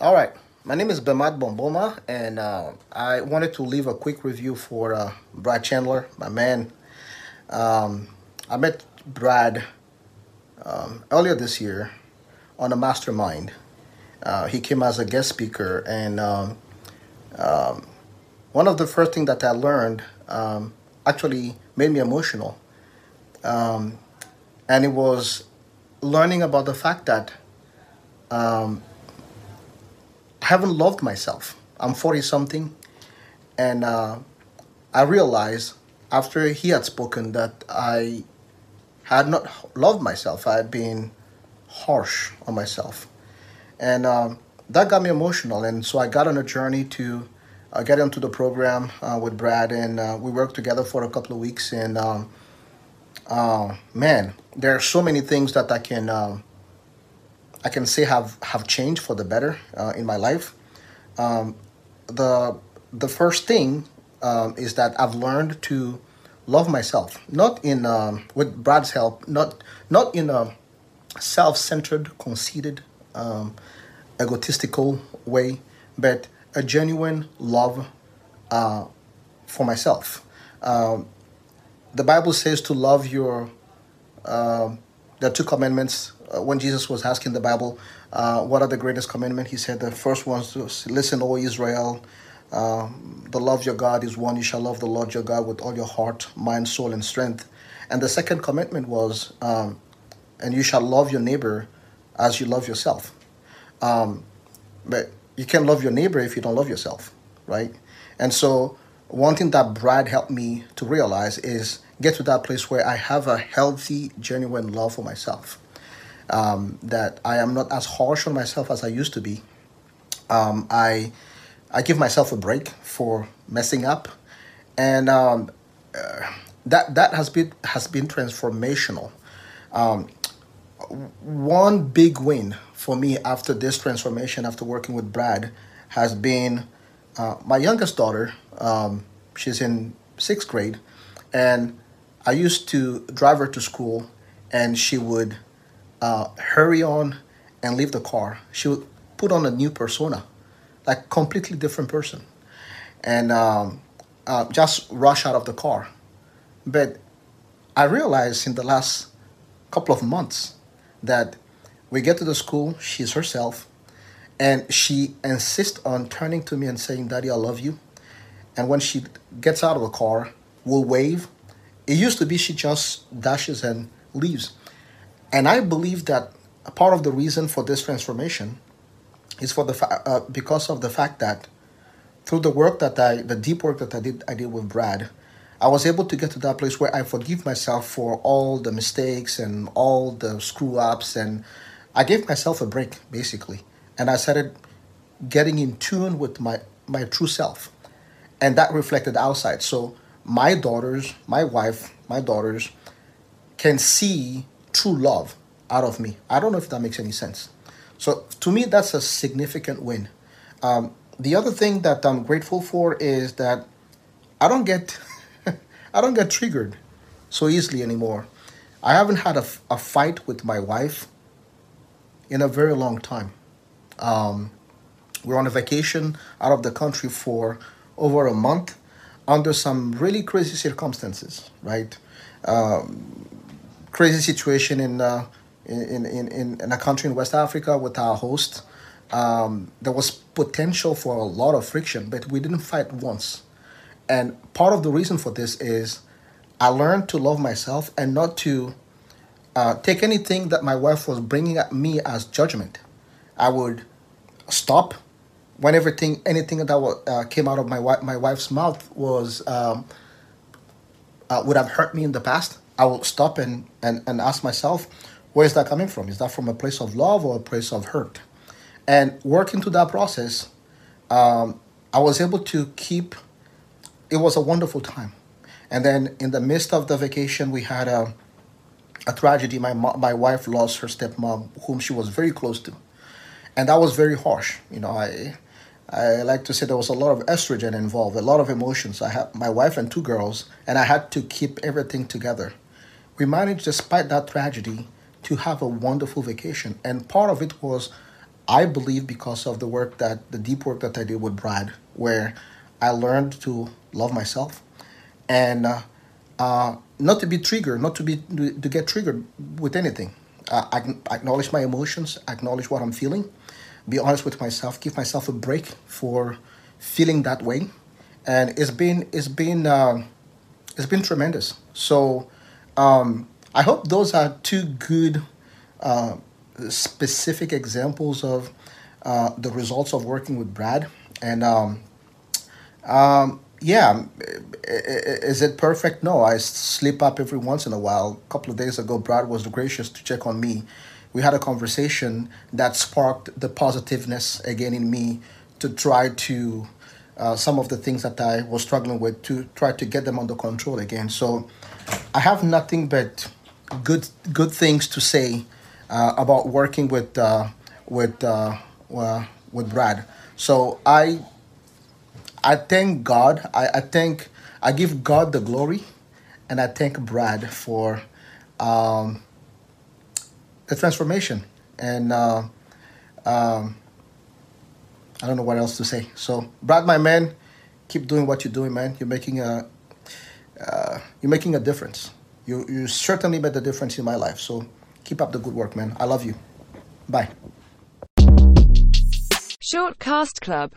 All right. My name is Bemate Bomboma, and uh, I wanted to leave a quick review for uh, Brad Chandler, my man. Um, I met Brad um, earlier this year on a mastermind. Uh, he came as a guest speaker, and um, um, one of the first things that I learned um, actually made me emotional. Um, and it was learning about the fact that haven't loved myself. I'm 40 something, and uh, I realized after he had spoken that I had not loved myself. I had been harsh on myself. And um, that got me emotional. And so I got on a journey to uh, get into the program uh, with Brad, and uh, we worked together for a couple of weeks. And um, uh, man, there are so many things that I can um, I can say have have changed for the better uh, in my life. Um, the the first thing um, is that I've learned to love myself, not in um, with Brad's help, not not in a self-centered, conceited, um, egotistical way, but a genuine love uh, for myself. Um, the Bible says to love your. Uh, are two commandments. Uh, when Jesus was asking the Bible, uh, what are the greatest commandments? He said the first one is listen, O Israel. Uh, the love your God is one. You shall love the Lord your God with all your heart, mind, soul, and strength. And the second commitment was, um, and you shall love your neighbor as you love yourself. Um, but you can't love your neighbor if you don't love yourself, right? And so, one thing that Brad helped me to realize is get to that place where I have a healthy, genuine love for myself. Um, that I am not as harsh on myself as I used to be. Um, I I give myself a break for messing up, and um, uh, that that has been has been transformational. Um, one big win for me after this transformation, after working with Brad, has been uh, my youngest daughter. Um, she's in sixth grade, and I used to drive her to school, and she would uh, hurry on and leave the car. She would put on a new persona, like completely different person, and um, uh, just rush out of the car. But I realized in the last couple of months that we get to the school, she's herself, and she insists on turning to me and saying, Daddy, I love you. And when she gets out of the car, we'll wave. It used to be she just dashes and leaves. And I believe that a part of the reason for this transformation is for the fa- uh, because of the fact that through the work that I, the deep work that I did, I did with Brad, I was able to get to that place where I forgive myself for all the mistakes and all the screw ups, and I gave myself a break basically, and I started getting in tune with my my true self, and that reflected outside. So my daughters, my wife, my daughters can see true love out of me. I don't know if that makes any sense. So to me, that's a significant win. Um, the other thing that I'm grateful for is that I don't get I don't get triggered so easily anymore. I haven't had a, a fight with my wife in a very long time. Um, we're on a vacation out of the country for over a month under some really crazy circumstances, right? Um, crazy situation in, uh, in, in, in, in a country in West Africa with our host. Um, there was potential for a lot of friction, but we didn't fight once. And part of the reason for this is I learned to love myself and not to uh, take anything that my wife was bringing at me as judgment. I would stop when everything, anything that uh, came out of my wife, my wife's mouth was um, uh, would have hurt me in the past. I will stop and, and, and ask myself, where is that coming from? Is that from a place of love or a place of hurt? And working through that process, um, I was able to keep it was a wonderful time. And then in the midst of the vacation, we had a, a tragedy. My, my wife lost her stepmom, whom she was very close to. And that was very harsh. You know, I, I like to say there was a lot of estrogen involved, a lot of emotions. I had my wife and two girls, and I had to keep everything together. We managed, despite that tragedy, to have a wonderful vacation. And part of it was I believe because of the work that the deep work that I did with Brad, where I learned to love myself and uh, uh, not to be triggered, not to be to get triggered with anything. Acknowledge my emotions, acknowledge what I'm feeling, be honest with myself, give myself a break for feeling that way, and it's been it's been uh, it's been tremendous. So um, I hope those are two good uh, specific examples of uh, the results of working with Brad. And um, um, yeah, is it perfect? No, I slip up every once in a while. A couple of days ago, Brad was gracious to check on me. We had a conversation that sparked the positiveness again in me to try to uh, some of the things that I was struggling with to try to get them under control again. So I have nothing but good good things to say uh, about working with uh, with uh, with Brad. So I I thank God. I, I thank I give God the glory, and I thank Brad for um, the transformation. And uh, um, I don't know what else to say. So Brad, my man, keep doing what you're doing, man. You're making a uh, you're making a difference. You you certainly made a difference in my life. So Keep up the good work, man. I love you. Bye. Shortcast Club